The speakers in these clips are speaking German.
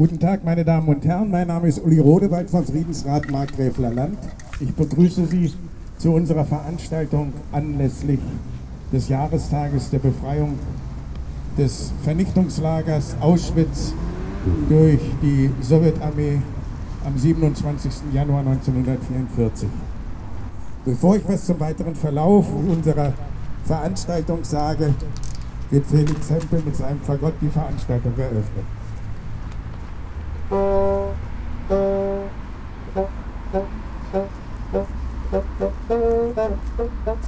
Guten Tag, meine Damen und Herren. Mein Name ist Uli Rodewald vom Friedensrat Markgräfler Land. Ich begrüße Sie zu unserer Veranstaltung anlässlich des Jahrestages der Befreiung des Vernichtungslagers Auschwitz durch die Sowjetarmee am 27. Januar 1944. Bevor ich was zum weiteren Verlauf unserer Veranstaltung sage, wird Felix Hempel mit seinem Fagott die Veranstaltung eröffnen.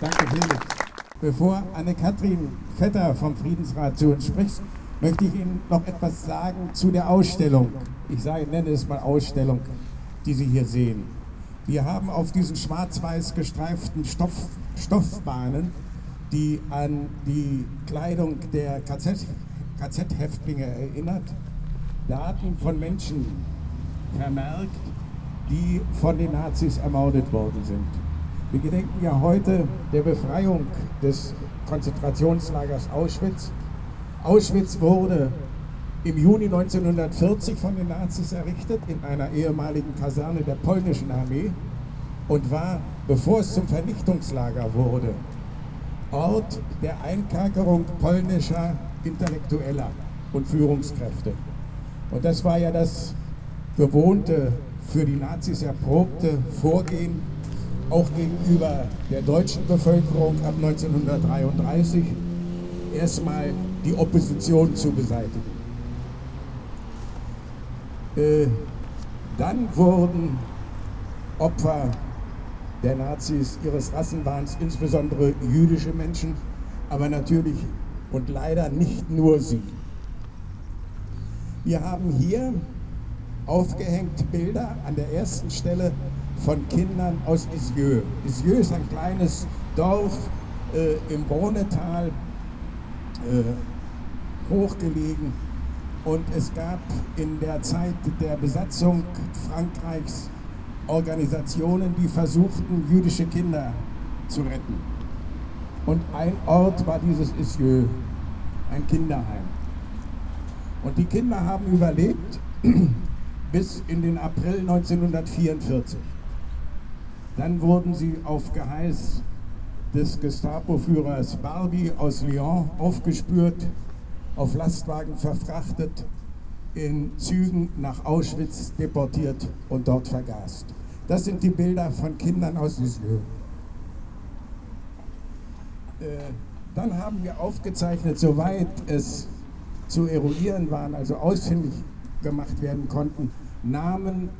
Danke, Felix. Bevor Anne-Kathrin Vetter vom Friedensrat zu uns spricht, möchte ich Ihnen noch etwas sagen zu der Ausstellung. Ich sage, nenne es mal Ausstellung, die Sie hier sehen. Wir haben auf diesen schwarz-weiß gestreiften Stoff, Stoffbahnen, die an die Kleidung der KZ-Häftlinge KZ erinnert, Daten von Menschen vermerkt, die von den Nazis ermordet worden sind. Wir gedenken ja heute der Befreiung des Konzentrationslagers Auschwitz. Auschwitz wurde im Juni 1940 von den Nazis errichtet in einer ehemaligen Kaserne der polnischen Armee und war, bevor es zum Vernichtungslager wurde, Ort der Einkerkerung polnischer Intellektueller und Führungskräfte. Und das war ja das gewohnte, für die Nazis erprobte Vorgehen auch gegenüber der deutschen Bevölkerung ab 1933 erstmal die Opposition zu beseitigen. Äh, dann wurden Opfer der Nazis ihres Rassenwahns insbesondere jüdische Menschen, aber natürlich und leider nicht nur sie. Wir haben hier aufgehängt Bilder an der ersten Stelle von Kindern aus Isieux. Isieux ist ein kleines Dorf äh, im Rhonetal, äh, hochgelegen. Und es gab in der Zeit der Besatzung Frankreichs Organisationen, die versuchten, jüdische Kinder zu retten. Und ein Ort war dieses Isieux, ein Kinderheim. Und die Kinder haben überlebt bis in den April 1944. Dann wurden sie auf Geheiß des Gestapo-Führers Barbie aus Lyon aufgespürt, auf Lastwagen verfrachtet, in Zügen nach Auschwitz deportiert und dort vergast. Das sind die Bilder von Kindern aus Lisieux. Äh, dann haben wir aufgezeichnet, soweit es zu eruieren waren, also ausfindig gemacht werden konnten, Namen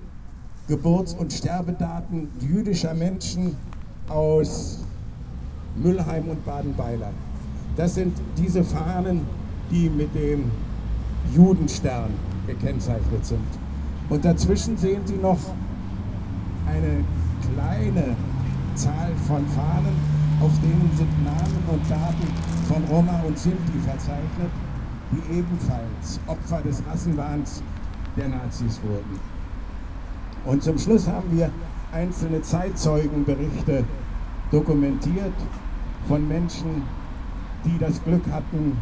Geburts- und Sterbedaten jüdischer Menschen aus Müllheim und Baden-Beiler. Das sind diese Fahnen, die mit dem Judenstern gekennzeichnet sind. Und dazwischen sehen Sie noch eine kleine Zahl von Fahnen, auf denen sind Namen und Daten von Roma und Sinti verzeichnet, die ebenfalls Opfer des Rassenwahns der Nazis wurden. Und zum Schluss haben wir einzelne Zeitzeugenberichte dokumentiert von Menschen, die das Glück hatten,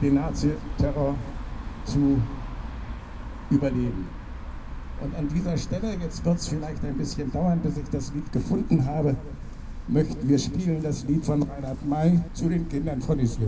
den Naziterror zu überleben. Und an dieser Stelle, jetzt wird es vielleicht ein bisschen dauern, bis ich das Lied gefunden habe, möchten wir spielen das Lied von Reinhard May zu den Kindern von Islö.